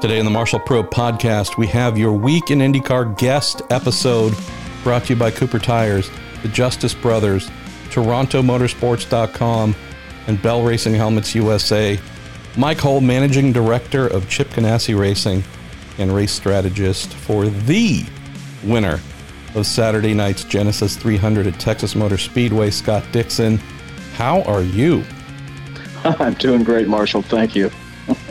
Today in the Marshall Pruett podcast, we have your Week in IndyCar guest episode brought to you by Cooper Tires, the Justice Brothers, TorontoMotorsports.com, and Bell Racing Helmets USA. Mike Hull, Managing Director of Chip Ganassi Racing and race strategist for the winner of Saturday night's Genesys 300 at Texas Motor Speedway, Scott Dixon. How are you? I'm doing great, Marshall. Thank you.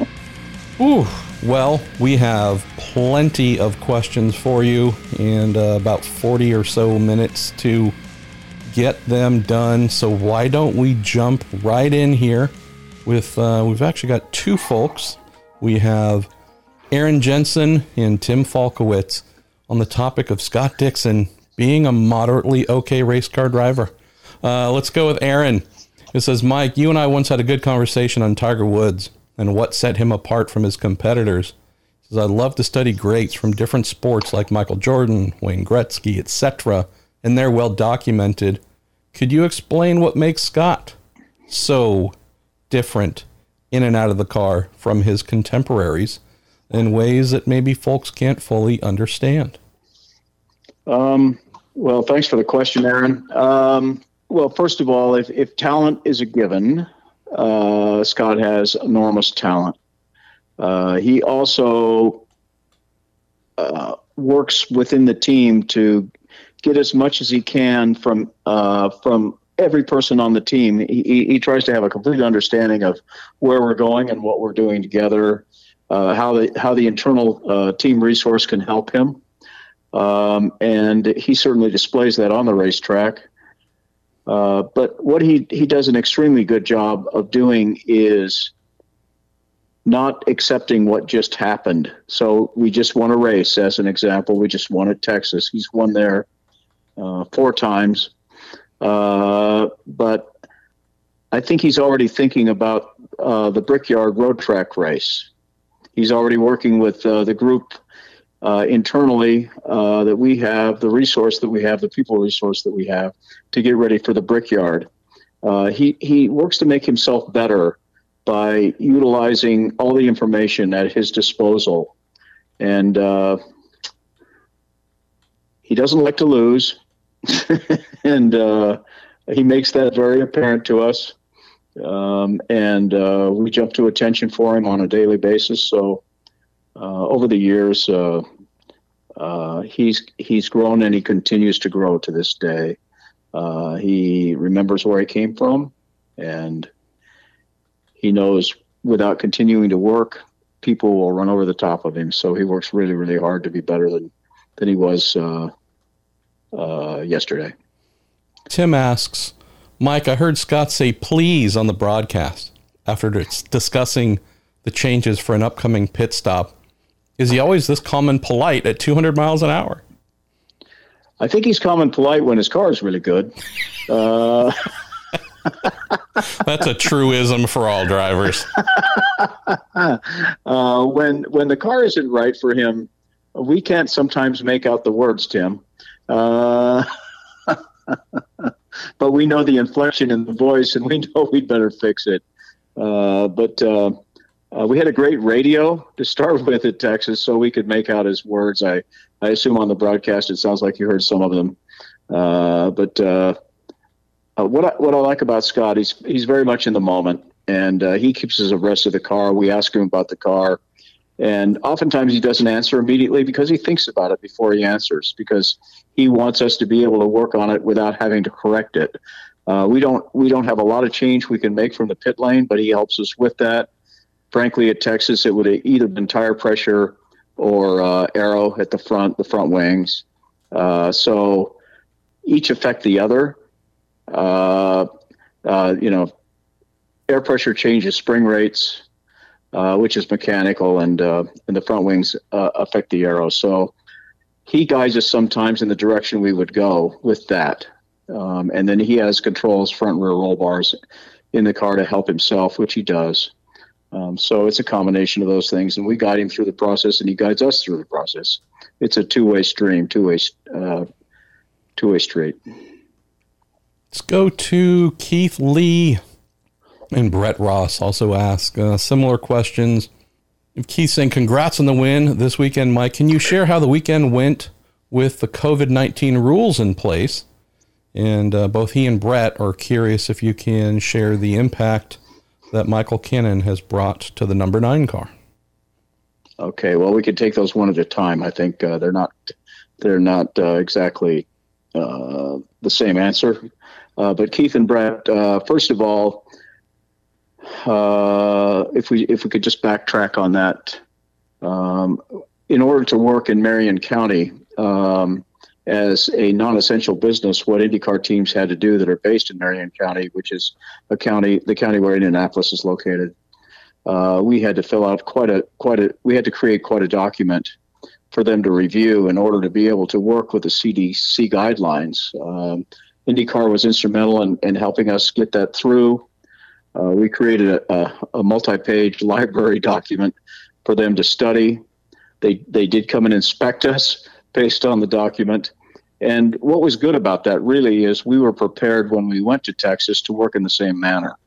Ooh, well, we have plenty of questions for you and uh, about 40 or so minutes to get them done. So why don't we jump right in here with uh, we've actually got two folks. We have Aaron Jensen and Tim Falkowitz on the topic of Scott Dixon being a moderately okay race car driver. Uh, let's go with Aaron. It says, Mike, you and I once had a good conversation on Tiger Woods and what set him apart from his competitors. He says, I love to study greats from different sports like Michael Jordan, Wayne Gretzky, etc., and they're well documented. Could you explain what makes Scott so different in and out of the car from his contemporaries in ways that maybe folks can't fully understand? Um, well, thanks for the question, Aaron. Um, well, first of all, if, if talent is a given, uh, Scott has enormous talent. Uh, he also uh, works within the team to get as much as he can from uh, from every person on the team. He, he, tries to have a complete understanding of where we're going and what we're doing together, uh, how the how the internal uh, team resource can help him, um, and he certainly displays that on the racetrack. Uh, but what he he does an extremely good job of doing is not accepting what just happened. So we just won a race, as an example. We just won at Texas. He's won there uh, four times uh, but I think he's already thinking about uh, the Brickyard Road Track race. He's already working with uh, the group uh, internally uh, that we have, the resource that we have, the people resource that we have to get ready for the Brickyard. he, he works to make himself better by utilizing all the information at his disposal. And he doesn't like to lose. and uh, he makes that very apparent to us. Um, and uh, we jump to attention for him on a daily basis. So uh, over the years, uh, uh, he's he's grown and he continues to grow to this day. Uh, he remembers where he came from, and he knows without continuing to work, people will run over the top of him. So he works really, really hard to be better than than he was uh, yesterday. Tim asks, Mike, I heard Scott say please on the broadcast after discussing the changes for an upcoming pit stop. Is he always this calm and polite at 200 miles an hour? I think he's calm and polite when his car is really good. Uh, That's a truism for all drivers. uh, when when the car isn't right for him, we can't sometimes make out the words, Tim. Uh, but we know the inflection in the voice, and we know we'd better fix it. Uh, but uh, uh, we had a great radio to start with at Texas, so we could make out his words. I, I assume on the broadcast it sounds like you heard some of them. Uh, but uh, uh, what I, what I like about Scott, he's he's very much in the moment, and he keeps us abreast of the car. We ask him about the car. And oftentimes he doesn't answer immediately because he thinks about it before he answers, because he wants us to be able to work on it without having to correct it. Uh, we don't we don't have a lot of change we can make from the pit lane, but he helps us with that. Frankly, at Texas, it would have either been tire pressure or uh, aero at the front, the front wings. Uh, so each affect the other. Uh, uh, you know, air pressure changes spring rates uh, which is mechanical, and uh, and the front wings affect the aero. So he guides us sometimes in the direction we would go with that, um, and then he has controls front rear roll bars in the car to help himself, which he does. Um, so it's a combination of those things, and we guide him through the process, and he guides us through the process. It's a two way stream, two way uh, two way street. Let's go to Keith Lee and Brett Ross also ask uh, similar questions. Keith saying, congrats on the win this weekend, Mike. Can you share how the weekend went with the COVID 19 rules in place? And uh, both he and Brett are curious if you can share the impact that Michael Cannon has brought to the number nine car. Okay, well, we could take those one at a time. I think uh, they're not they're not uh, exactly uh, the same answer. Uh, but Keith and Brett, uh, first of all, uh, if we if we could just backtrack on that, um, in order to work in Marion County um, as a non-essential business, what IndyCar teams had to do that are based in Marion County, which is a county, the county where Indianapolis is located, uh, we had to fill out quite a quite a we had to create quite a document for them to review in order to be able to work with the CDC guidelines. Um, IndyCar was instrumental in, in helping us get that through. Uh, we created a, a, a, multi-page library document for them to study. They they did come and inspect us based on the document. And what was good about that really is we were prepared when we went to Texas to work in the same manner.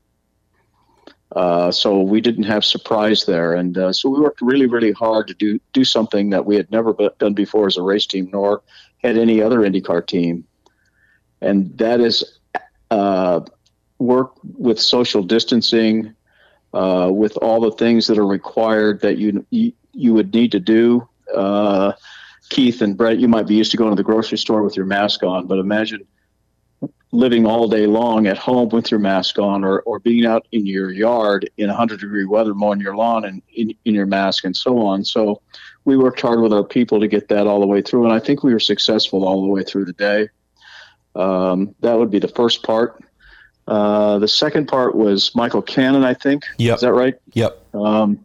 Uh, so we didn't have surprise there, and uh, so we worked really, really hard to do do something that we had never done before as a race team, nor had any other IndyCar team, and that is uh, work with social distancing, uh, with all the things that are required that you you, you would need to do. Keith and Brett, you might be used to going to the grocery store with your mask on, but imagine living all day long at home with your mask on or, or being out in your yard in 100 degree weather mowing your lawn and in, in your mask and so on. So we worked hard with our people to get that all the way through, and I think we were successful all the way through the day. Um, that would be the first part. Uh, the second part was Michael Cannon, I think. Yep. Is that right? Yep. Um,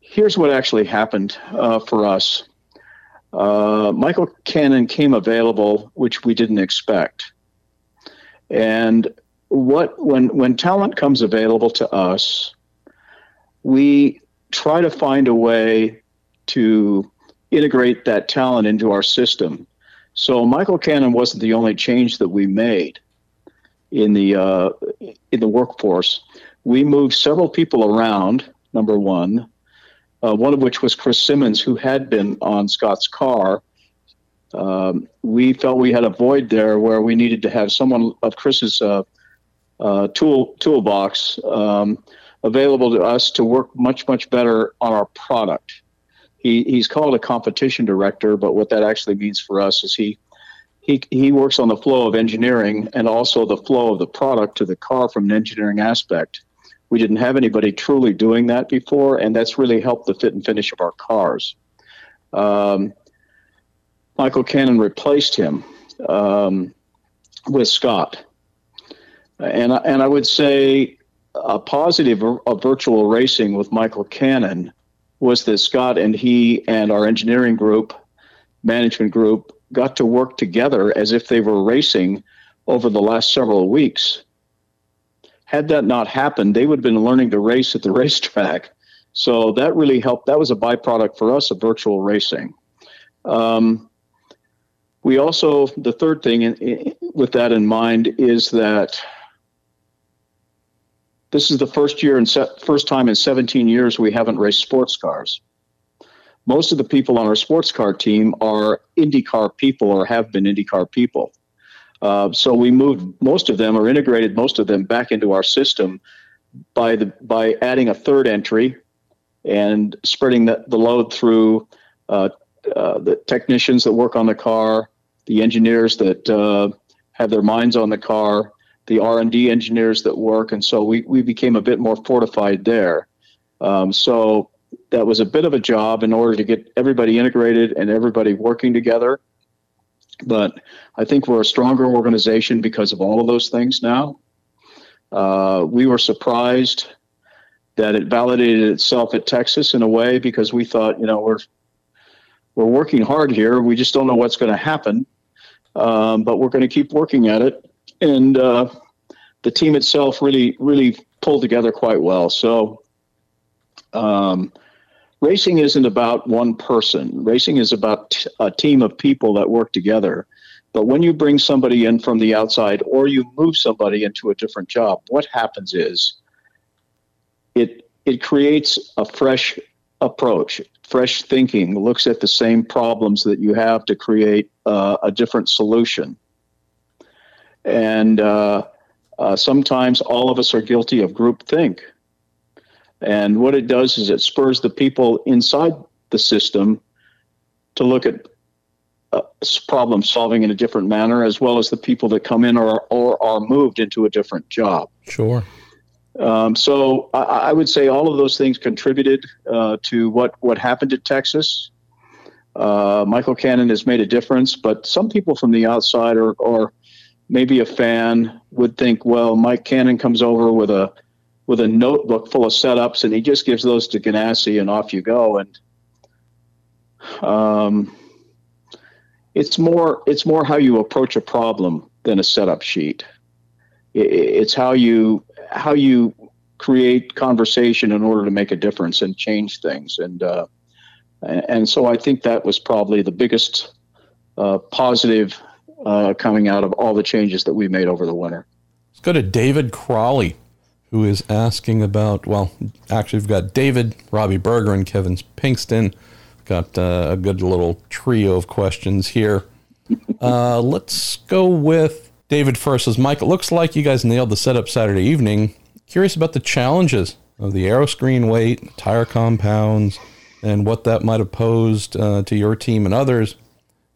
here's what actually happened uh, for us. Uh, Michael Cannon came available, which we didn't expect. And what when when talent comes available to us, we try to find a way to integrate that talent into our system. So Michael Cannon wasn't the only change that we made in the uh, in the workforce. We moved several people around. Number one, uh, one of which was Chris Simmons, who had been on Scott's car. Um, we felt we had a void there where we needed to have someone of Chris's uh, uh, tool toolbox um, available to us to work much much better on our product. He, he's called a competition director, but what that actually means for us is he he, he works on the flow of engineering and also the flow of the product to the car from an engineering aspect. We didn't have anybody truly doing that before, and that's really helped the fit and finish of our cars. Um, Michael Cannon replaced him um, with Scott. And, and I would say a positive of virtual racing with Michael Cannon was that Scott and he and our engineering group, management group, got to work together as if they were racing over the last several weeks. Had that not happened, they would have been learning to race at the racetrack. So that really helped. That was a byproduct for us of virtual racing. Um, we also, the third thing in, in, with that in mind is that this is the first year and first time in 17 years we haven't raced sports cars. Most of the people on our sports car team are IndyCar people or have been IndyCar people. Uh, so we moved most of them or integrated most of them back into our system by the by adding a third entry and spreading the, the load through uh, uh, the technicians that work on the car, the engineers that uh, have their minds on the car, the R&D engineers that work, and so we, we became a bit more fortified there. Um, so that was a bit of a job in order to get everybody integrated and everybody working together. But I think we're a stronger organization because of all of those things now. Uh, we were surprised that it validated itself at Texas in a way because we thought, you know, we're we're working hard here. We just don't know what's going to happen um, but we're going to keep working at it. And uh, the team itself really, really pulled together quite well. So, um, racing isn't about one person. Racing is about t- a team of people that work together. But when you bring somebody in from the outside or you move somebody into a different job, what happens is it it creates a fresh approach, fresh thinking, looks at the same problems that you have to create uh, a different solution. And uh, uh, sometimes all of us are guilty of groupthink. And what it does is it spurs the people inside the system to look at uh, problem solving in a different manner, as well as the people that come in or, or are moved into a different job. Sure. Um, so I, I, would say all of those things contributed uh, to what, what happened at Texas. Uh, Michael Cannon has made a difference, but some people from the outside or, or maybe a fan would think, well, Mike Cannon comes over with a with a notebook full of setups and he just gives those to Ganassi and off you go. And um, it's more it's more how you approach a problem than a setup sheet. It's how you how you create conversation in order to make a difference and change things. And uh, and so I think that was probably the biggest uh, positive uh, coming out of all the changes that we made over the winter. Let's go to David Crawley, who is asking about. Well, actually, we've got David, Robbie Berger, and Kevin Pinkston. Got uh, a good little trio of questions here. Uh, let's go with David first. Says Mike, it looks like you guys nailed the setup Saturday evening. Curious about the challenges of the aero screen weight, tire compounds, and what that might have posed uh, to your team and others.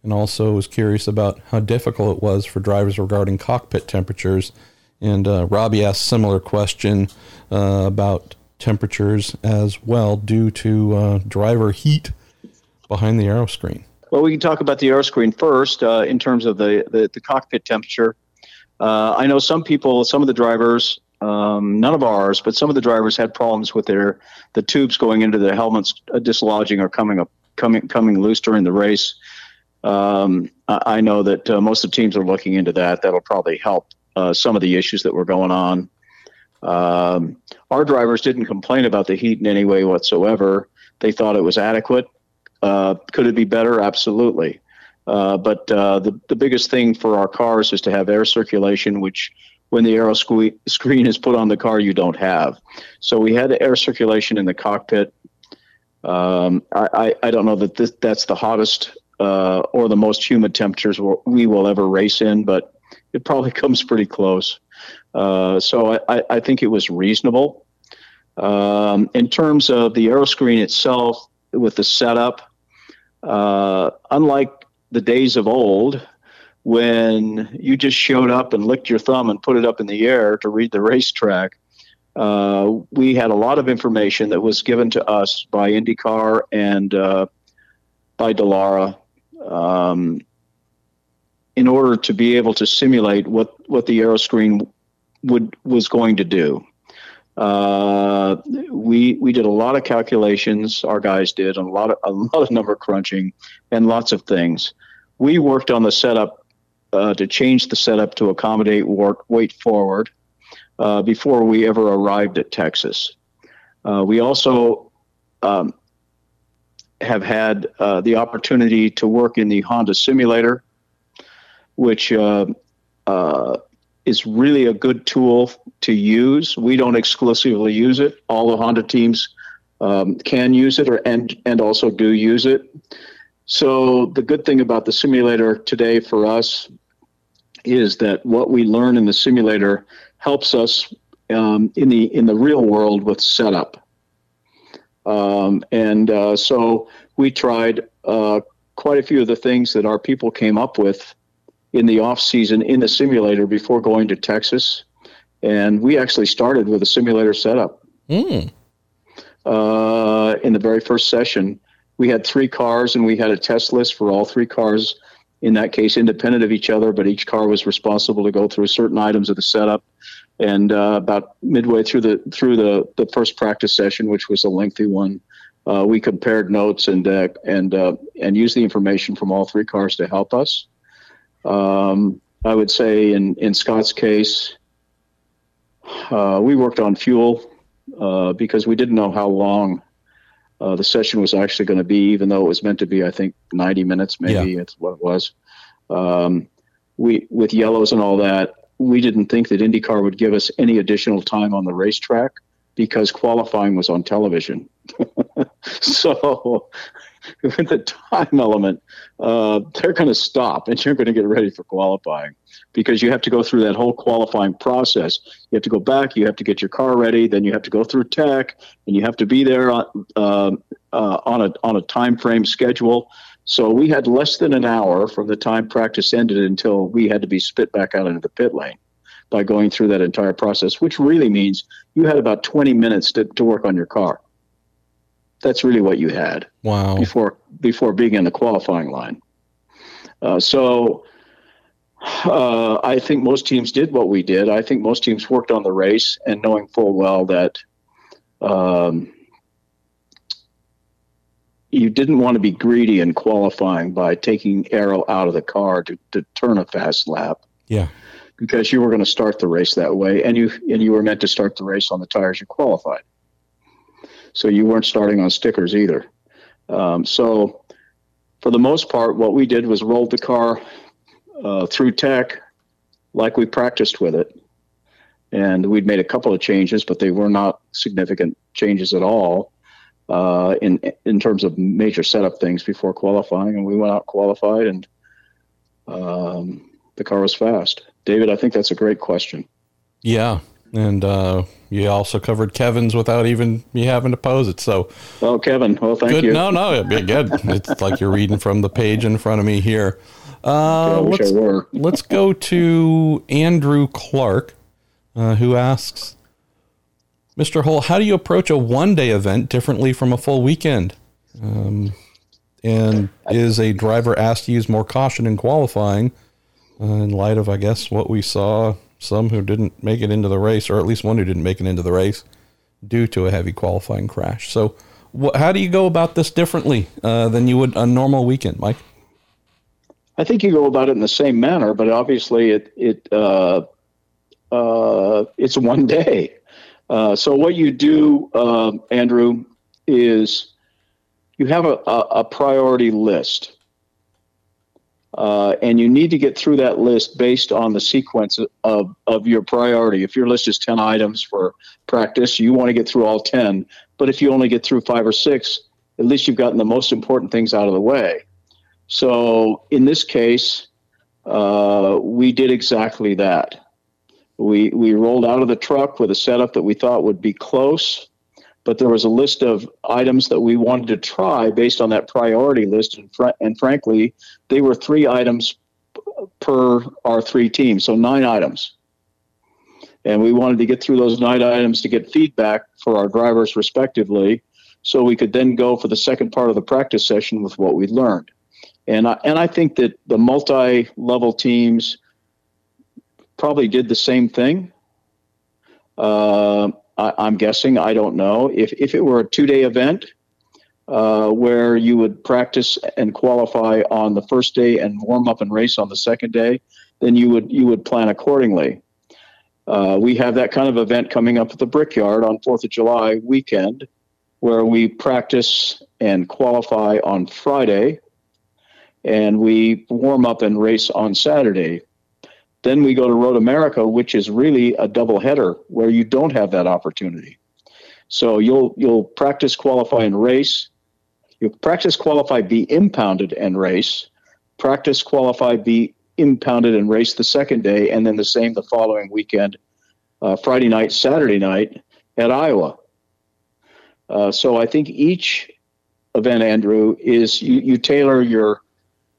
And also was curious about how difficult it was for drivers regarding cockpit temperatures. And uh, Robbie asked a similar question uh, about temperatures as well due to uh, driver heat behind the aero screen? Well, we can talk about the aero screen first uh, in terms of the, the, the cockpit temperature. Uh, I know some people, some of the drivers, um, none of ours, but some of the drivers had problems with their the tubes going into the helmets uh, dislodging or coming up coming coming loose during the race. Um, I, know that uh, most of the teams are looking into that. That'll probably help uh, some of the issues that were going on. Um, our drivers didn't complain about the heat in any way whatsoever. They thought it was adequate. Uh, could it be better? Absolutely. Uh, but uh, the, the biggest thing for our cars is to have air circulation, which when the aero sque- screen is put on the car, you don't have. So we had air circulation in the cockpit. Um, I, I, I, don't know that this, that's the hottest uh, or the most humid temperatures we will ever race in, but it probably comes pretty close. Uh, so I, I think it was reasonable. Um, in terms of the aero screen itself, with the setup, uh, unlike the days of old, when you just showed up and licked your thumb and put it up in the air to read the racetrack, uh, we had a lot of information that was given to us by IndyCar and uh, by Dallara. um, in order to be able to simulate what, what the aero screen would was going to do. Uh, we we did a lot of calculations. Our guys did a lot of a lot of number crunching and lots of things. We worked on the setup uh, to change the setup to accommodate work, weight forward uh, before we ever arrived at Texas. Uh, we also um, have had uh, the opportunity to work in the Honda simulator, which uh, is really a good tool to use. We don't exclusively use it. All the Honda teams um, can use it or and and also do use it. So the good thing about the simulator today for us is that what we learn in the simulator helps us um, in the in the real world with setup. Um, and uh, so we tried uh, quite a few of the things that our people came up with in the off season in the simulator before going to Texas, and we actually started with a simulator setup. Mm. Uh, in the very first session, we had three cars, and we had a test list for all three cars. In that case, independent of each other, but each car was responsible to go through certain items of the setup. And uh, about midway through the through the, the first practice session, which was a lengthy one, uh, we compared notes and uh, and uh, and used the information from all three cars to help us. Um, I would say in, in Scott's case, uh, we worked on fuel uh, because we didn't know how long uh, the session was actually going to be, even though it was meant to be, I think, 90 minutes, maybe yeah. it's what it was. Um, we with yellows and all that, we didn't think that IndyCar would give us any additional time on the racetrack because qualifying was on television. so with the time element, uh, they're going to stop and you're going to get ready for qualifying because you have to go through that whole qualifying process. You have to go back, you have to get your car ready, then you have to go through tech, and you have to be there on, uh, uh, on a on a time frame schedule. So we had less than an hour from the time practice ended until we had to be spit back out into the pit lane by going through that entire process, which really means you had about 20 minutes to, to work on your car. That's really what you had. Wow. Before before being in the qualifying line. Uh, so uh, I think most teams did what we did. I think most teams worked on the race and knowing full well that um, you didn't want to be greedy in qualifying by taking aero out of the car to, to turn a fast lap. Yeah. Because you were going to start the race that way, and you and you were meant to start the race on the tires you qualified. So you weren't starting on stickers either. Um, so for the most part, what we did was rolled the car uh, through tech like we practiced with it. And we'd made a couple of changes, but they were not significant changes at all uh, in in terms of major setup things before qualifying. And we went out qualified, and um, the car was fast. David, I think that's a great question. Yeah, and uh, you also covered Kevin's without even me having to pose it. So, oh, Kevin, well, thank good. you. No, no, it'd be good. it's like you're reading from the page in front of me here. Uh, okay, let's, let's go to Andrew Clark, uh, who asks, Mr. Hull, how do you approach a one day event differently from a full weekend? Um, and is a driver asked to use more caution in qualifying uh, in light of, I guess, what we saw some who didn't make it into the race, or at least one who didn't make it into the race due to a heavy qualifying crash? So, wh- how do you go about this differently uh, than you would a normal weekend, Mike? I think you go about it in the same manner, but obviously it it uh, uh, it's one day. Uh, so what you do, um, Andrew, is you have a, a, a priority list. Uh, and you need to get through that list based on the sequence of, of your priority. If your list is 10 items for practice, you want to get through all 10. But if you only get through five or six, at least you've gotten the most important things out of the way. So in this case, uh, we did exactly that. We, we rolled out of the truck with a setup that we thought would be close but there was a list of items that we wanted to try based on that priority list. And, fr- and frankly, they were three items per our three teams, so nine items. And we wanted to get through those nine items to get feedback for our drivers, respectively, so we could then go for the second part of the practice session with what we learned. And I, and I think that the multi level teams probably did the same thing. Uh, I, am guessing. I don't know. If, if it were a two day event uh, where you would practice and qualify on the first day and warm up and race on the second day, then you would you would plan accordingly. Uh, we have that kind of event coming up at the Brickyard on Fourth of July weekend, where we practice and qualify on Friday, and we warm up and race on Saturday. Then we go to Road America, which is really a double header where you don't have that opportunity. So you'll you'll practice, qualify, and race. You practice, qualify, be impounded, and race. Practice, qualify, be impounded, and race the second day, and then the same the following weekend, uh, Friday night, Saturday night at Iowa. Uh, so I think each event, Andrew, is you, you tailor your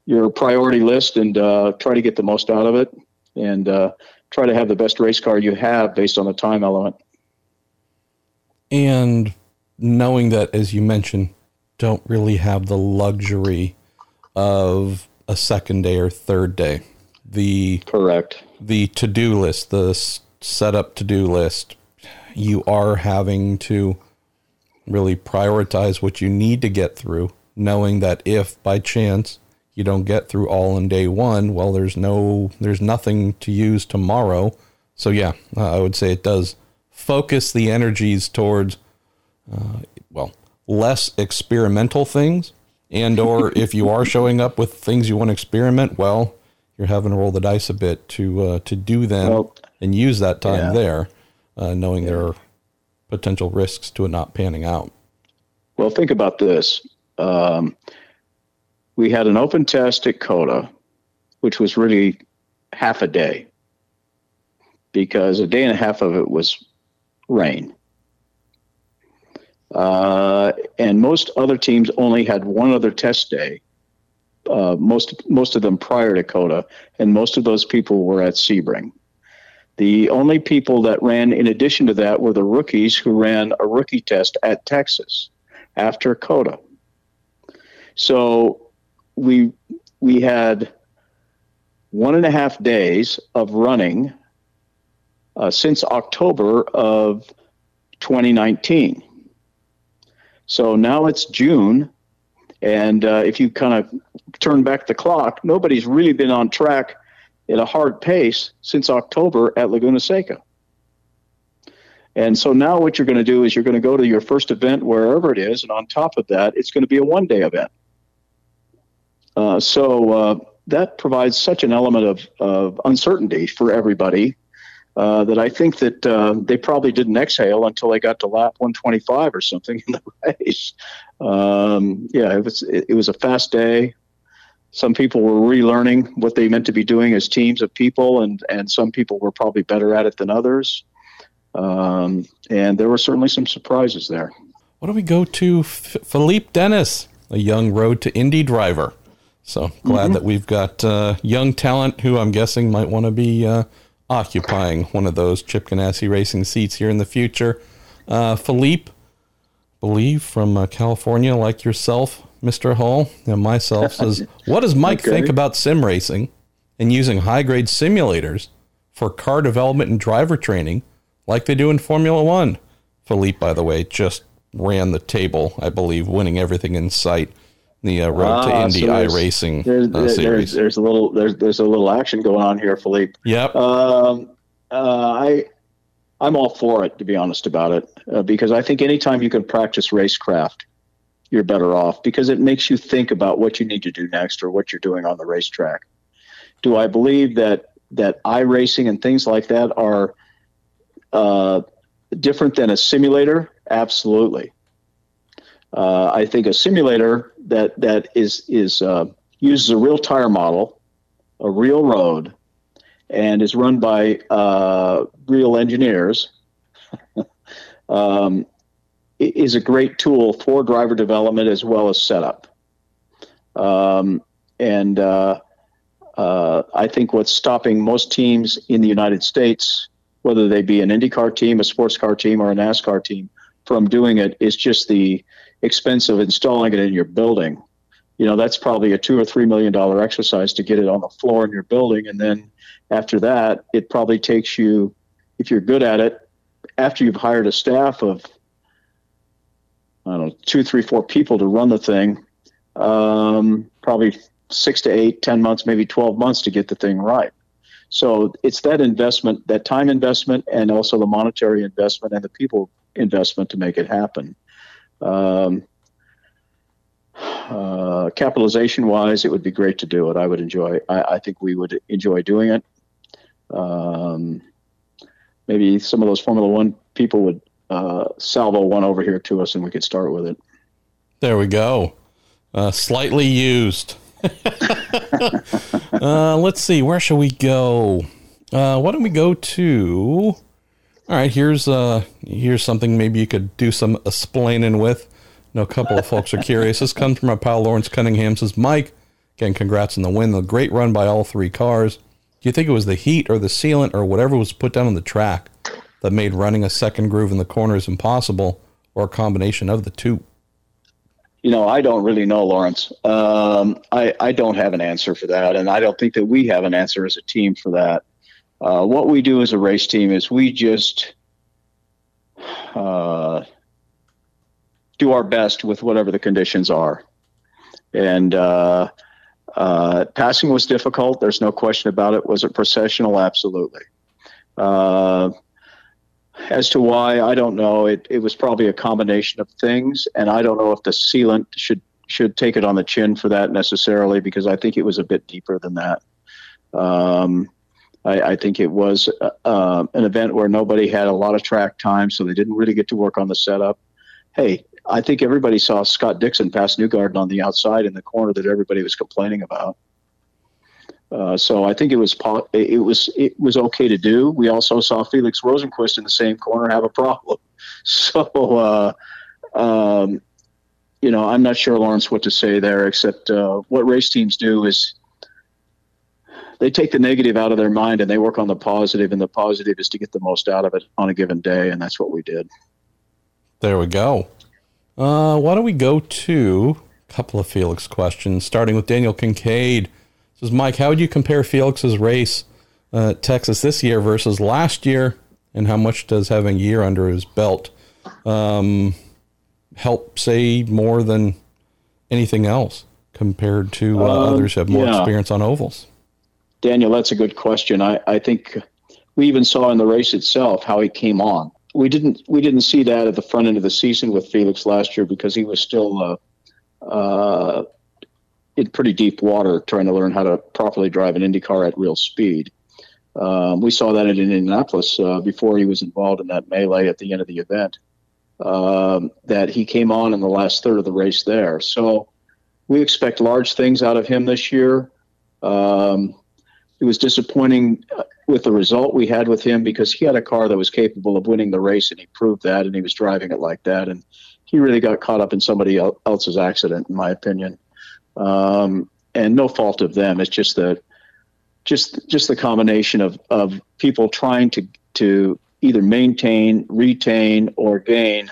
your priority list and uh, try to get the most out of it and uh, try to have the best race car you have based on the time element. And knowing that, as you mentioned, don't really have the luxury of a second day or third day. The correct the to do list, the setup to do list, you are having to really prioritize what you need to get through, knowing that if by chance you don't get through all in day one, well, there's no, there's nothing to use tomorrow. So yeah, uh, I would say it does focus the energies towards, uh, well, less experimental things, and or if you are showing up with things you want to experiment, well, you're having to roll the dice a bit to uh, to do them well, and use that time yeah. there, uh, knowing yeah. there are potential risks to it not panning out. Well, think about this. Um, we had an open test at COTA, which was really half a day because a day and a half of it was rain. Uh, and most other teams only had one other test day. Uh, most most of them prior to COTA, and most of those people were at Sebring. The only people that ran in addition to that were the rookies who ran a rookie test at Texas after COTA. So we we had one and a half days of running uh, since October of 2019. So now it's June, and uh, if you kind of turn back the clock, nobody's really been on track at a hard pace since October at Laguna Seca. And so now what you're going to do is you're going to go to your first event wherever it is, and on top of that, it's going to be a one day event. Uh, so uh, that provides such an element of, of uncertainty for everybody uh, that I think that uh, they probably didn't exhale until they got to lap 125 or something in the race. Um, yeah, it was it, it, was a fast day. Some people were relearning what they meant to be doing as teams of people, and and some people were probably better at it than others. Um, and there were certainly some surprises there. What don't we go to? F- Philippe Dennis, a young road to Indy driver. So glad mm-hmm. that we've got uh, young talent who I'm guessing might want to be uh, occupying one of those Chip Ganassi racing seats here in the future. Uh, Philippe, believe from uh, California, like yourself, Mr. Hall, and myself, says, "What does Mike okay. think about sim racing and using high grade simulators for car development and driver training, like they do in Formula One?" Philippe, by the way, just ran the table, I believe, winning everything in sight the uh, Road to ah, Indy so iRacing there's, uh, there's. There's, a little there's there's a little action going on here, Philippe. Yep. Um, uh, I I'm all for it to be honest about it uh, because I think anytime you can practice racecraft, you're better off because it makes you think about what you need to do next or what you're doing on the racetrack. Do I believe that that iRacing and things like that are uh, different than a simulator? Absolutely. Uh, I think a simulator that that is is uh, uses a real tire model, a real road, and is run by uh, real engineers. um, is a great tool for driver development as well as setup. Um, and uh, uh, I think what's stopping most teams in the United States, whether they be an IndyCar team, a sports car team, or a NASCAR team, from doing it is just the expense of installing it in your building. You know, that's probably a two or three million dollar exercise to get it on the floor in your building. And then after that, it probably takes you, if you're good at it, after you've hired a staff of, I don't know, two, three, four people to run the thing, um, probably six to eight, ten months, maybe 12 months to get the thing right. So it's that investment, that time investment, and also the monetary investment and the people investment to make it happen. Um, uh, capitalization wise, it would be great to do it. I would enjoy. I, I think we would enjoy doing it. Um, maybe some of those Formula One people would uh, salvo one over here to us, and we could start with it. There we go. Uh, slightly used. uh, let's see. Where shall we go? Uh, why don't we go to? All right, here's uh here's something maybe you could do some explaining with. Know a couple of folks are curious. This comes from our pal Lawrence Cunningham. Says Mike, again, congrats on the win. The great run by all three cars. Do you think it was the heat or the sealant or whatever was put down on the track that made running a second groove in the corners impossible, or a combination of the two? You know, I don't really know, Lawrence. Um, I I don't have an answer for that, and I don't think that we have an answer as a team for that. Uh, what we do as a race team is we just uh, do our best with whatever the conditions are. And uh, uh passing was difficult. There's no question about it. Was it processional? Absolutely. Uh, as to why, I don't know. It, it was probably a combination of things, and I don't know if the sealant should should take it on the chin for that necessarily, because I think it was a bit deeper than that. Um, I, I think it was uh, uh, an event where nobody had a lot of track time, so they didn't really get to work on the setup. Hey, I think everybody saw Scott Dixon pass Newgarden on the outside in the corner that everybody was complaining about. Uh, so I think it was it was it was okay to do. We also saw Felix Rosenqvist in the same corner have a problem. So uh, um, you know, I'm not sure Lawrence what to say there, except uh, what race teams do is they take the negative out of their mind and they work on the positive, and the positive is to get the most out of it on a given day, and that's what we did. There we go. Uh, why don't we go to a couple of Felix questions, starting with Daniel Kincaid. Says Mike, how would you compare Felix's race uh, Texas this year versus last year, and how much does having a year under his belt um, help say more than anything else compared to uh, um, others who have more yeah. experience on ovals? Daniel, that's a good question. I, I think we even saw in the race itself how he came on. We didn't we didn't see that at the front end of the season with Felix last year because he was still uh, uh, in pretty deep water trying to learn how to properly drive an Indy car at real speed. Um, we saw that in Indianapolis uh, before he was involved in that melee at the end of the event. Um, that he came on in the last third of the race there. So we expect large things out of him this year. Um, it was disappointing uh, with the result we had with him because he had a car that was capable of winning the race and he proved that and he was driving it like that. And he really got caught up in somebody else's accident in my opinion. Um, and no fault of them. It's just that just just the combination of, of people trying to to either maintain retain or gain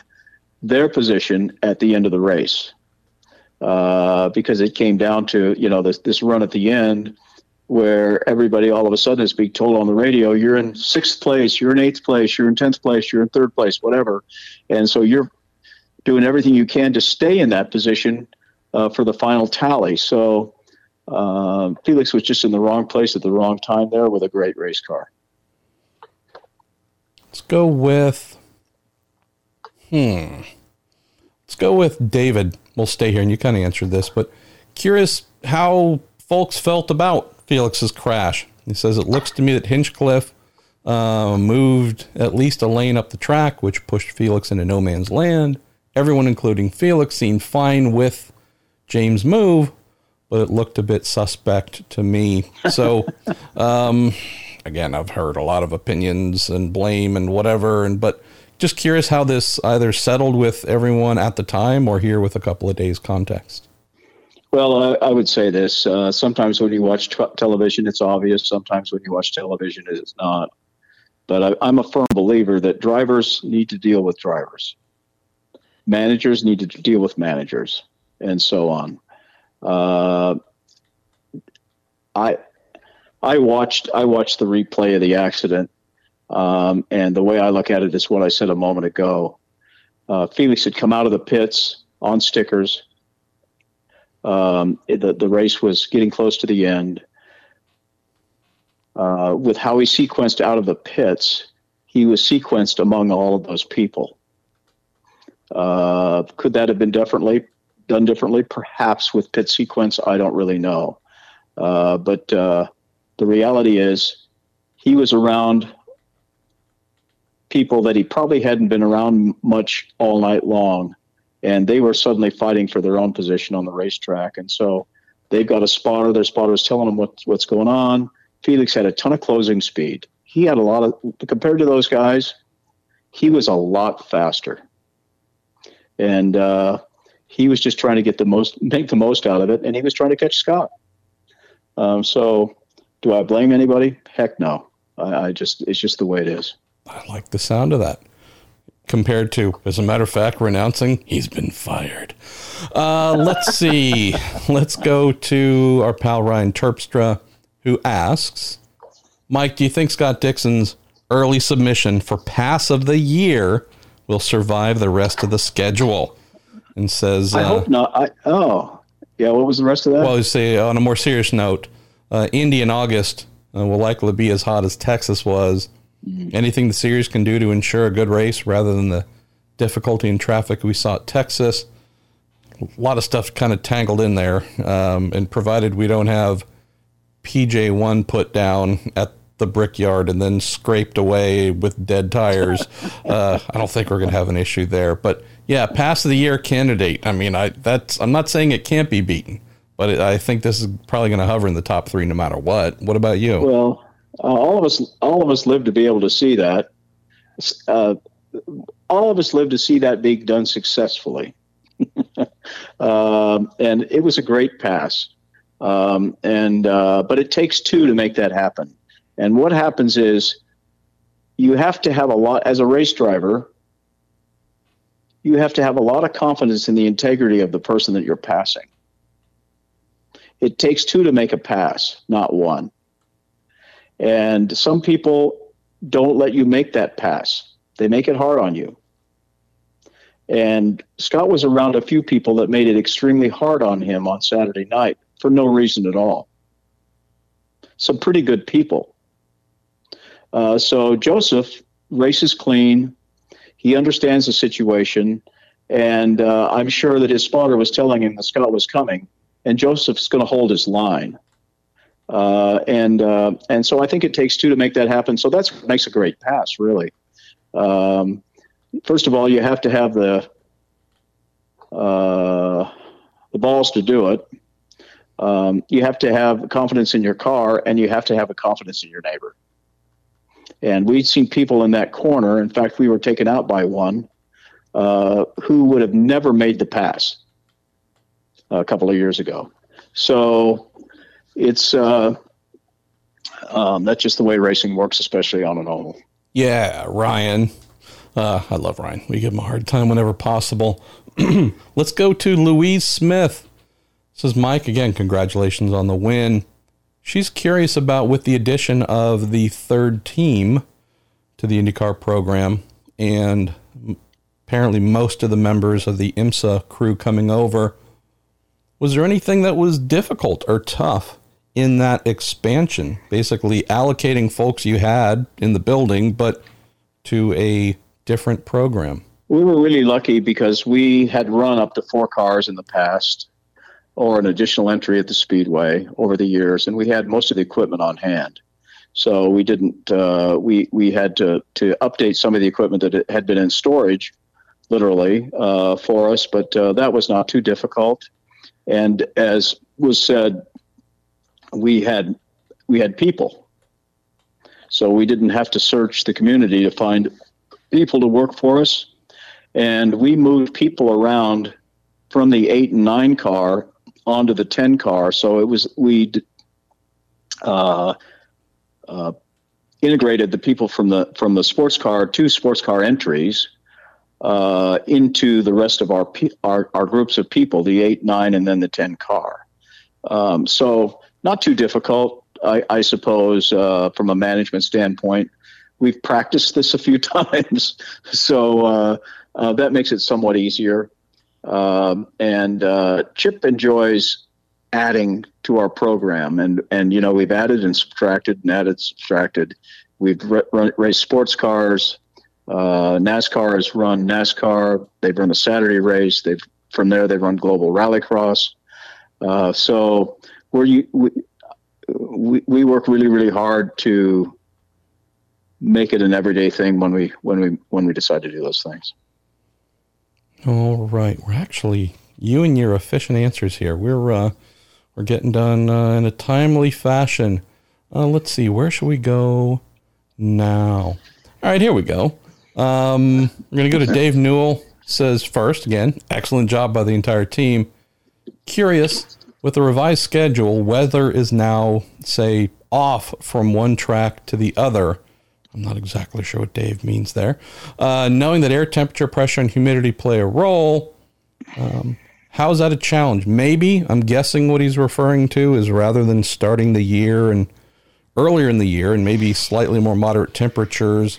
their position at the end of the race. Uh, because it came down to you know this this run at the end where everybody all of a sudden is being told on the radio, you're in sixth place, you're in eighth place, you're in tenth place, you're in third place, whatever. And so you're doing everything you can to stay in that position uh, for the final tally. So uh, Felix was just in the wrong place at the wrong time there with a great race car. Let's go with, hmm, let's go with David. We'll stay here and you kind of answered this, but curious how folks felt about Felix's crash. He says, It looks to me that Hinchcliffe uh, moved at least a lane up the track, which pushed Felix into no man's land. Everyone, including Felix, seemed fine with James' move, but it looked a bit suspect to me. So, um, again, I've heard a lot of opinions and blame and whatever, and but just curious how this either settled with everyone at the time or here with a couple of days context. Well, I, I would say this. Uh, sometimes when you watch t- television, it's obvious. Sometimes when you watch television, it's not. But I, am a firm believer that drivers need to deal with drivers, managers need to deal with managers, and so on. Uh, I I watched I watched the replay of the accident, um, and the way I look at it is what I said a moment ago. Uh, Felix had come out of the pits on stickers um, the, the race was getting close to the end. Uh, with how he sequenced out of the pits, he was sequenced among all of those people. Uh, could that have been differently done differently? Perhaps with pit sequence, I don't really know. Uh, but uh, the reality is, he was around people that he probably hadn't been around much all night long and they were suddenly fighting for their own position on the racetrack. And so they've got a spotter. Their spotter is telling them what, what's going on. Felix had a ton of closing speed. He had a lot of, compared to those guys, he was a lot faster. And uh, he was just trying to get the most, make the most out of it, and he was trying to catch Scott. Um, so, do I blame anybody? Heck no. I, I just, it's just the way it is. I like the sound of that compared to, as a matter of fact, we're he's been fired. Uh, let's see. let's go to our pal Ryan Terpstra, who asks Mike, do you think Scott Dixon's early submission for pass of the year will survive the rest of the schedule? And says, I uh, hope not. I, oh, yeah. What was the rest of that? Well, you say on a more serious note, uh, Indy in August uh, will likely be as hot as Texas was Mm-hmm. Anything the series can do to ensure a good race rather than the difficulty in traffic we saw at Texas. A lot of stuff kind of tangled in there. Um, and provided we don't have PJ1 put down at the brickyard and then scraped away with dead tires, uh, I don't think we're going to have an issue there. But yeah, pass of the year candidate. I mean, I that's I'm not saying it can't be beaten, but it, I think this is probably going to hover in the top three no matter what. What about you? Well, uh, all of us all of us live to be able to see that. Uh, all of us live to see that being done successfully. um, and it was a great pass. Um, and uh, but it takes two to make that happen. And what happens is you have to have a lot as a race driver. You have to have a lot of confidence in the integrity of the person that you're passing. It takes two to make a pass, not one. And some people don't let you make that pass. They make it hard on you. And Scott was around a few people that made it extremely hard on him on Saturday night for no reason at all. Some pretty good people. Uh, so Joseph races clean. He understands the situation. And uh, I'm sure that his spotter was telling him that Scott was coming. And Joseph's going to hold his line. Uh, and uh, and so I think it takes two to make that happen. So that's makes a great pass, really. Um, first of all, you have to have the uh, the balls to do it. Um, you have to have confidence in your car, and you have to have a confidence in your neighbor. And we'd seen people in that corner. In fact, we were taken out by one uh, who would have never made the pass a couple of years ago. So it's uh, um, that's just the way racing works, especially on an oval. Yeah, Ryan. Uh, I love Ryan. We give him a hard time whenever possible. Let's go to Louise Smith. Says Mike again. Congratulations on the win. She's curious about with the addition of the third team to the IndyCar program, and apparently most of the members of the IMSA crew coming over. Was there anything that was difficult or tough in that expansion? Basically, allocating folks you had in the building, but to a different program? We were really lucky because we had run up to four cars in the past or an additional entry at the speedway over the years, and we had most of the equipment on hand. So we didn't. Uh, we we had to to update some of the equipment that had been in storage, literally uh, for us, but uh, that was not too difficult. And as was said, we had we had people, so we didn't have to search the community to find people to work for us, and we moved people around from the eight and nine car onto the ten car. So it was we uh, uh, integrated the people from the from the sports car two sports car entries uh, into the rest of our, our our groups of people, the eight, nine, and then the ten car. Um, so not too difficult, I, I suppose, uh, from a management standpoint we've practiced this a few times, so uh, uh, that makes it somewhat easier. Um, and uh, Chip enjoys adding to our program, and and you know we've added and subtracted and added subtracted. We've raced sports cars. Uh, NASCAR has run NASCAR. They've run the Saturday race. They've from there they've run Global Rallycross. Uh, so we we, we work really really hard to make it an everyday thing when we when we when we decide to do those things. All right, we're actually you and your efficient answers here. We're uh, we're getting done uh, in a timely fashion. Uh, let's see, where should we go now? All right, here we go. Um, we're gonna go to Dave Newell. Says first again, excellent job by the entire team. Curious with the revised schedule, weather is now say off from one track to the other I'm not exactly sure what Dave means there. Uh, knowing that air temperature, pressure, and humidity play a role, um, how is that a challenge? Maybe I'm guessing what he's referring to is rather than starting the year and earlier in the year and maybe slightly more moderate temperatures.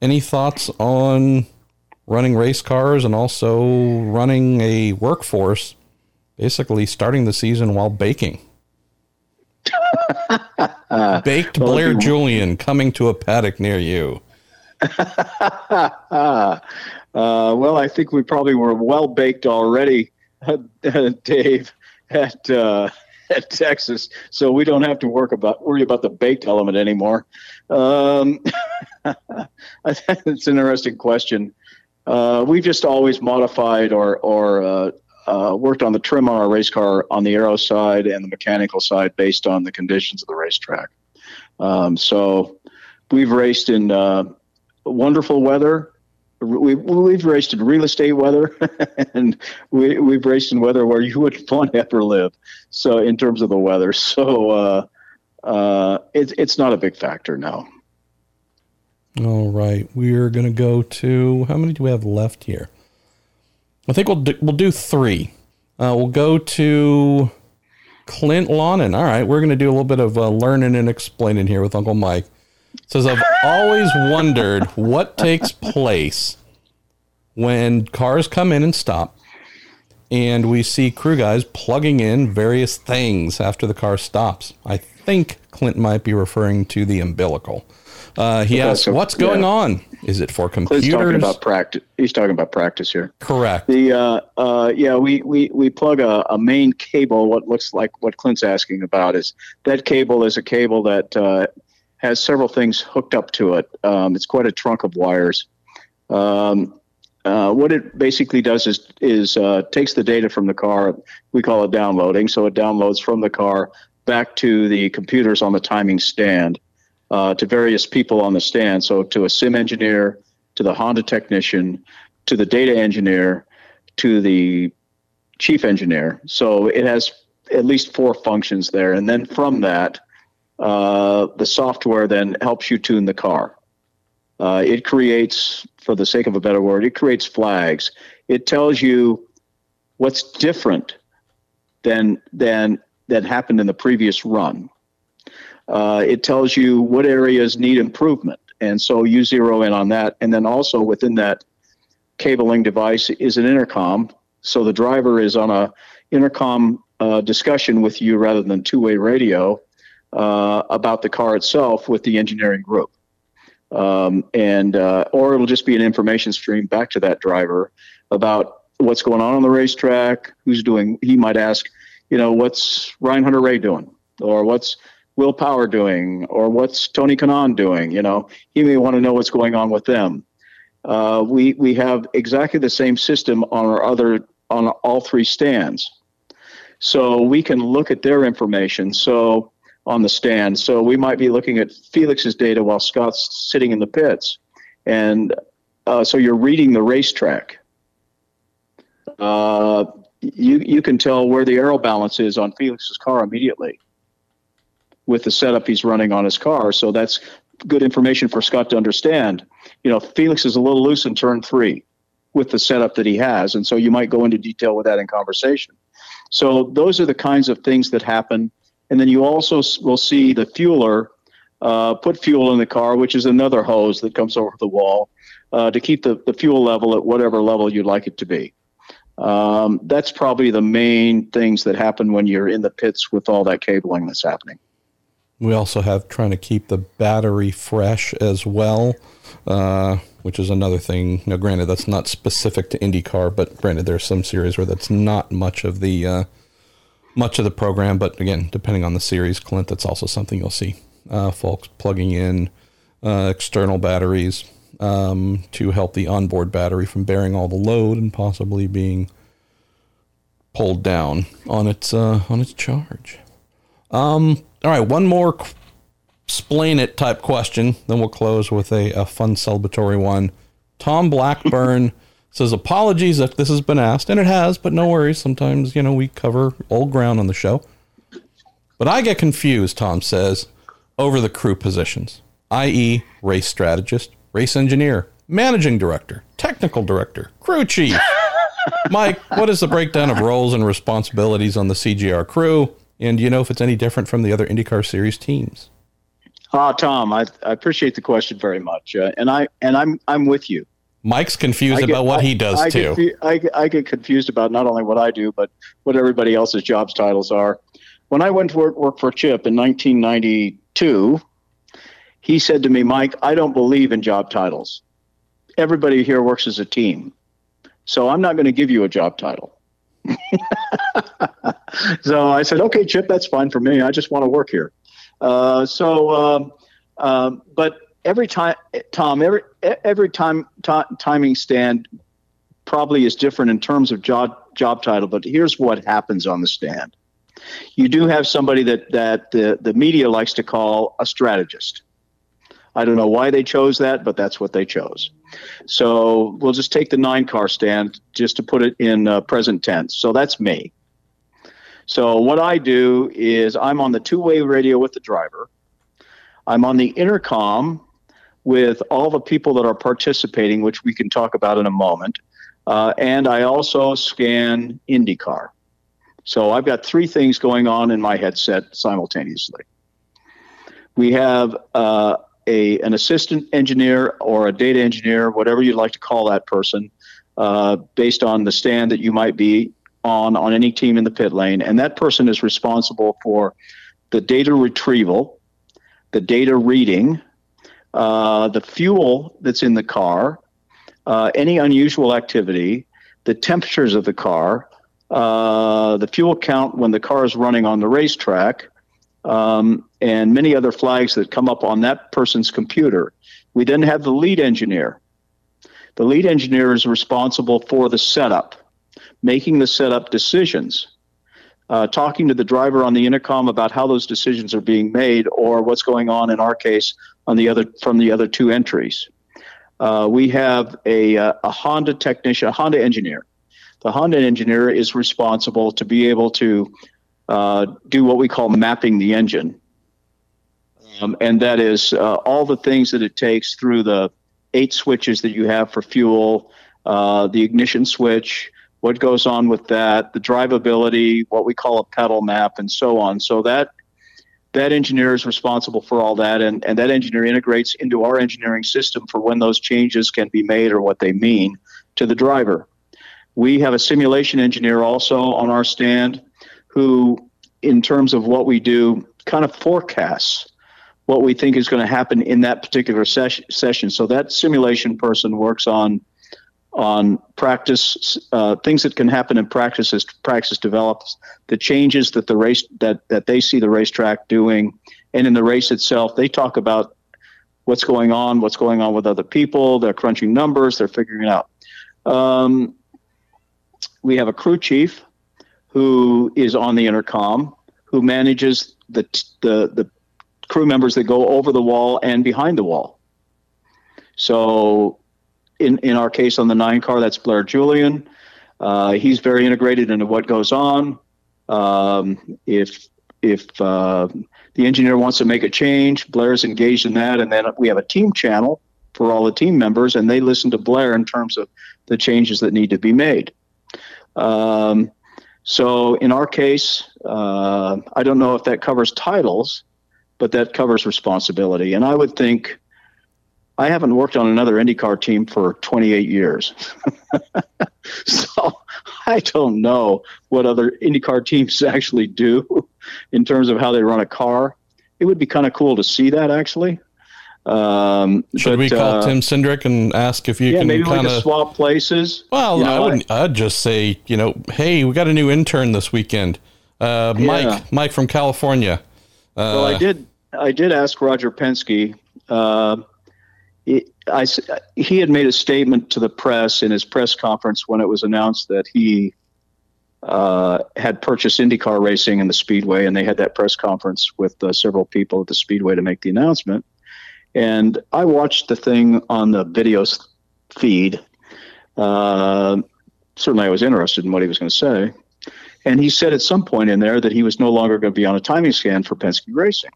Any thoughts on running race cars and also running a workforce, basically starting the season while baking? Baked well, Blair Julian coming to a paddock near you. uh, well, I think we probably were well baked already, Dave, at uh, at Texas, so we don't have to work about worry about the baked element anymore. Um, it's an interesting question. Uh, we've just always modified or or uh, worked on the trim on our race car on the aero side and the mechanical side based on the conditions of the racetrack. Um, so we've raced in uh, wonderful weather. We, we've raced in real estate weather, and we, we've raced in weather where you wouldn't want to ever live. So in terms of the weather, so uh, uh, it's it's not a big factor now. All right, we're gonna go to how many do we have left here? I think we'll do, we'll do three. Uh, we'll go to Clint Lonan. All right, we're going to do a little bit of uh, learning and explaining here with Uncle Mike. says I've always wondered what takes place when cars come in and stop, and we see crew guys plugging in various things after the car stops. I think Clint might be referring to the umbilical. Uh, he asks, "What's going yeah. on? Is it for computers?" He's talking about practice. He's talking about practice here. Correct. The uh, uh, yeah, we we we plug a, a main cable. What looks like what Clint's asking about is that cable is a cable that uh, has several things hooked up to it. Um, it's quite a trunk of wires. Um, uh, what it basically does is is uh, takes the data from the car. We call it downloading. So it downloads from the car back to the computers on the timing stand uh, to various people on the stand. So to a sim engineer, to the Honda technician, to the data engineer, to the chief engineer. So it has at least four functions there. And then from that, uh, the software then helps you tune the car. Uh, it creates, for the sake of a better word, it creates flags. It tells you what's different than than that happened in the previous run. Uh, it tells you what areas need improvement. And so you zero in on that. And then also within that cabling device is an intercom. So the driver is on a intercom uh, discussion with you rather than two-way radio uh, about the car itself with the engineering group. Um, and uh, or it'll just be an information stream back to that driver about what's going on on the racetrack, who's doing. He might ask, you know, what's Ryan Hunter-Reay doing, or what's Will Power doing, or what's Tony Kanaan doing? You know, he may want to know what's going on with them. Uh, we we have exactly the same system on our other on all three stands, so we can look at their information. So on the stand, so we might be looking at Felix's data while Scott's sitting in the pits, and uh, so you're reading the racetrack. Uh, you you can tell where the aero balance is on Felix's car immediately with the setup he's running on his car. So that's good information for Scott to understand. You know, Felix is a little loose in turn three with the setup that he has. And so you might go into detail with that in conversation. So those are the kinds of things that happen. And then you also will see the fueler uh, put fuel in the car, which is another hose that comes over the wall uh, to keep the, the fuel level at whatever level you'd like it to be. Um, that's probably the main things that happen when you're in the pits with all that cabling that's happening. We also have trying to keep the battery fresh as well, uh, which is another thing. Now, granted, that's not specific to IndyCar, but granted, there's some series where that's not much of the uh, much of the program. But again, depending on the series, Clint, that's also something you'll see uh, folks plugging in uh, external batteries um, to help the onboard battery from bearing all the load and possibly being pulled down on its uh, on its charge. Um, all right, one more explain it type question. Then we'll close with a, a fun celebratory one. Tom Blackburn says, Apologies if this has been asked, and it has, but no worries. Sometimes, you know, we cover old ground on the show. But I get confused, Tom says, over the crew positions, i.e., race strategist, race engineer, managing director, technical director, crew chief. Mike, what is the breakdown of roles and responsibilities on the CGR crew? And do you know if it's any different from the other IndyCar Series teams? Ah, Tom, I, I appreciate the question very much, uh, and I and I'm I'm with you. Mike's confused get, about what I, he does I too. Get, I, I get confused about not only what I do, but what everybody else's jobs titles are. When I went to work, work for Chip in 1992, he said to me, Mike, I don't believe in job titles. Everybody here works as a team. So I'm not going to give you a job title. so I said, okay, Chip, that's fine for me. I just want to work here. Uh, so, um, um, but every time, Tom, every every time t- timing stand probably is different in terms of job job title. But here's what happens on the stand: you do have somebody that that the the media likes to call a strategist. I don't know why they chose that, but that's what they chose. So we'll just take the nine car stand just to put it in uh, present tense. So that's me. So what I do is I'm on the two way radio with the driver. I'm on the intercom with all the people that are participating, which we can talk about in a moment. Uh, and I also scan IndyCar. So I've got three things going on in my headset simultaneously. We have uh, a, an assistant engineer or a data engineer, whatever you'd like to call that person, uh, based on the stand that you might be on on any team in the pit lane, and that person is responsible for the data retrieval, the data reading, uh, the fuel that's in the car, uh, any unusual activity, the temperatures of the car, uh, the fuel count when the car is running on the racetrack, um, and many other flags that come up on that person's computer. We then have the lead engineer. The lead engineer is responsible for the setup, making the setup decisions, uh, talking to the driver on the intercom about how those decisions are being made or what's going on in our case on the other from the other two entries. Uh, we have a, uh, a Honda technician, a Honda engineer. The Honda engineer is responsible to be able to uh, do what we call mapping the engine. Um, and that is uh, all the things that it takes through the eight switches that you have for fuel, uh, the ignition switch, what goes on with that, the drivability, what we call a pedal map, and so on. So that that engineer is responsible for all that, and, and that engineer integrates into our engineering system for when those changes can be made or what they mean to the driver. We have a simulation engineer also on our stand who, in terms of what we do, kind of forecasts what we think is going to happen in that particular ses- session. So that simulation person works on on practice uh, things that can happen in practice as practice develops, the changes that the race that that they see the racetrack doing, and in the race itself, they talk about what's going on, what's going on with other people. They're crunching numbers, they're figuring it out. Um, we have a crew chief who is on the intercom, who manages the the the crew members that go over the wall and behind the wall. So, in in our case on the nine car, that's Blair Julian. Uh, he's very integrated into what goes on. Um, if if uh, the engineer wants to make a change, Blair's engaged in that, and then we have a team channel for all the team members, and they listen to Blair in terms of the changes that need to be made. Um, so in our case, uh, I don't know if that covers titles, but that covers responsibility. And I would think I haven't worked on another IndyCar team for 28 years. so I don't know what other IndyCar teams actually do in terms of how they run a car. It would be kind of cool to see that actually. Um, Should but, we call uh, Tim Cindric and ask if you yeah, can maybe kind of swap places? Well, you know, I wouldn't. I, would just say, you know, hey, we got a new intern this weekend, uh, Mike, yeah. Mike from California. Uh, well, I did. I did ask Roger Penske. Uh, I, he had made a statement to the press in his press conference when it was announced that he uh, had purchased IndyCar racing and the Speedway, and they had that press conference with uh, several people at the Speedway to make the announcement. And I watched the thing on the video feed. Uh, certainly, I was interested in what he was going to say. And he said at some point in there that he was no longer going to be on a timing stand for Penske Racing.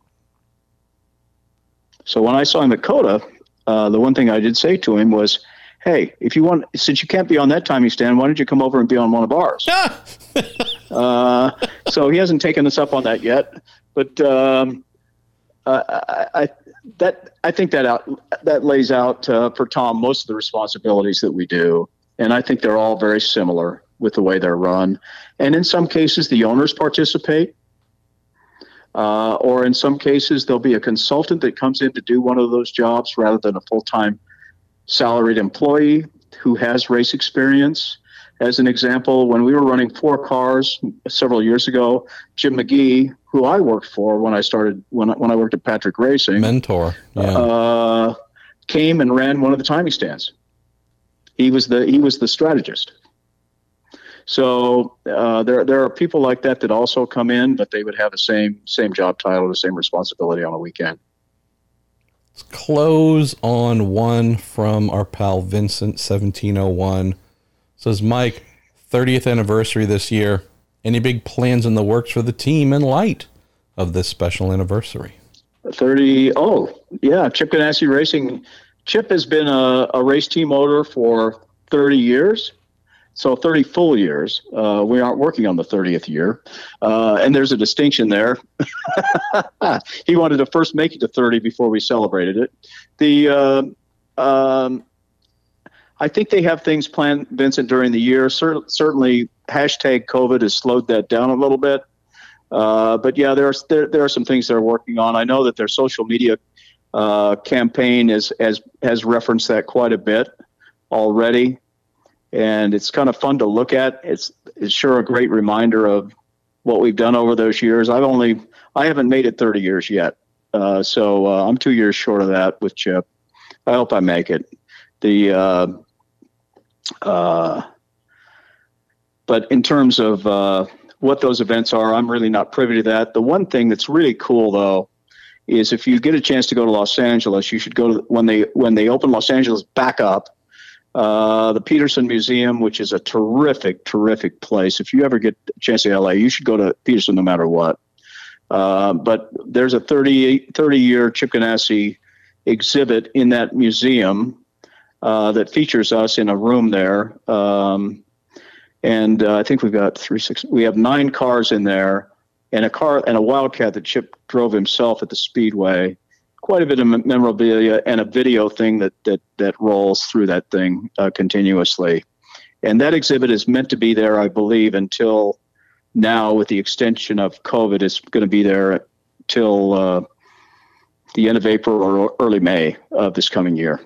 So when I saw him at COTA, uh, the one thing I did say to him was, "Hey, if you want, since you can't be on that timing stand, why don't you come over and be on one of ours?" uh, so he hasn't taken us up on that yet, but um, I, I, that I think that out that lays out uh, for Tom most of the responsibilities that we do, and I think they're all very similar with the way they're run. And in some cases, the owners participate, uh, or in some cases, there'll be a consultant that comes in to do one of those jobs rather than a full time salaried employee who has race experience. as an example, when we were running four cars several years ago, Jim McGee, who I worked for when I started when when I worked at Patrick Racing, mentor, yeah. uh, came and ran one of the timing stands. He was the he was the strategist. So uh, there there are people like that that also come in, but they would have the same same job title, the same responsibility on a weekend. Let's close on one from our pal Vincent seventeen oh one. Says Mike, 30th anniversary this year. Any big plans in the works for the team in light of this special anniversary? 30. Oh, yeah. Chip Ganassi Racing. Chip has been a, a race team owner for 30 years. So 30 full years. Uh, we aren't working on the 30th year. Uh, and there's a distinction there. he wanted to first make it to 30 before we celebrated it. The uh, um, I think they have things planned, Vincent, during the year. Cer- certainly, hashtag COVID has slowed that down a little bit. Uh, but yeah, there are there, there are some things they're working on. I know that their social media uh, campaign is, has has referenced that quite a bit already, and it's kind of fun to look at. It's it's sure a great reminder of what we've done over those years. I've only I haven't made it 30 years yet, uh, so uh, I'm two years short of that with Chip. I hope I make it. The uh, uh, but in terms of uh, what those events are, I'm really not privy to that. The one thing that's really cool, though, is if you get a chance to go to Los Angeles, you should go to when they when they open Los Angeles back up. Uh, the Petersen Museum, which is a terrific, terrific place. If you ever get a chance to LA, you should go to Petersen no matter what. Uh, but there's a 30, 30 year Chip Ganassi exhibit in that museum uh, that features us in a room there. Um, and uh, I think we've got three, six, we have nine cars in there and a car and a Wildcat that Chip drove himself at the Speedway. Quite a bit of memorabilia and a video thing that, that, that rolls through that thing uh, continuously. And that exhibit is meant to be there, I believe, until now with the extension of COVID. It's going to be there till uh, the end of April or early May of this coming year.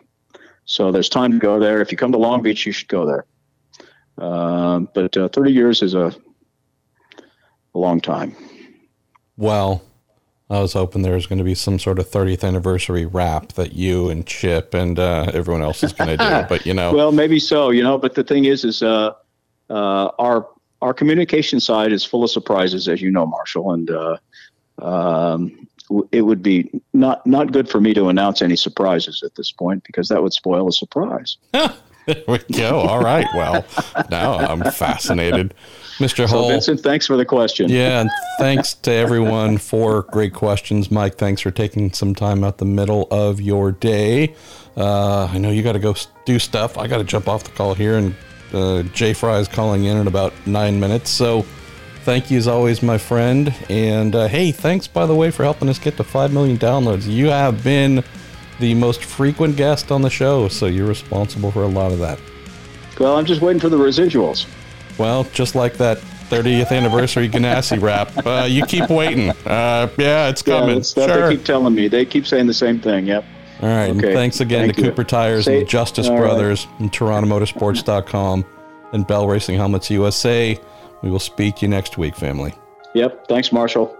So there's time to go there. If you come to Long Beach, you should go there. Uh, but uh, 30 years is a, a long time. Well, I was hoping there was going to be some sort of 30th anniversary wrap that you and Chip and uh, everyone else is going to do. But you know, well, maybe so. You know, but the thing is, is uh, uh, our our communication side is full of surprises, as you know, Marshall, and uh, um, it would be not not good for me to announce any surprises at this point because that would spoil a surprise. there we go. All right. Well, now I'm fascinated. Mr. So, Vincent, thanks for the question. Yeah, and thanks to everyone for great questions. Mike, thanks for taking some time out the middle of your day. Uh, I know you got to go do stuff. I got to jump off the call here, and uh, Jay Frye is calling in in about nine minutes. So thank you as always, my friend. And uh, hey, thanks by the way for helping us get to 5 million downloads. You have been the most frequent guest on the show, so you're responsible for a lot of that. Well, I'm just waiting for the residuals. Well, just like that 30th anniversary Ganassi rap, uh, you keep waiting. Uh, yeah, it's coming. Yeah, sure. They keep telling me. They keep saying the same thing. Yep. All right. Okay. thanks again Thank to you. Cooper Tires Say, and the Justice Brothers right. and TorontoMotorsports.com and Bell Racing Helmets USA. We will speak to you next week, family. Yep. Thanks, Marshall.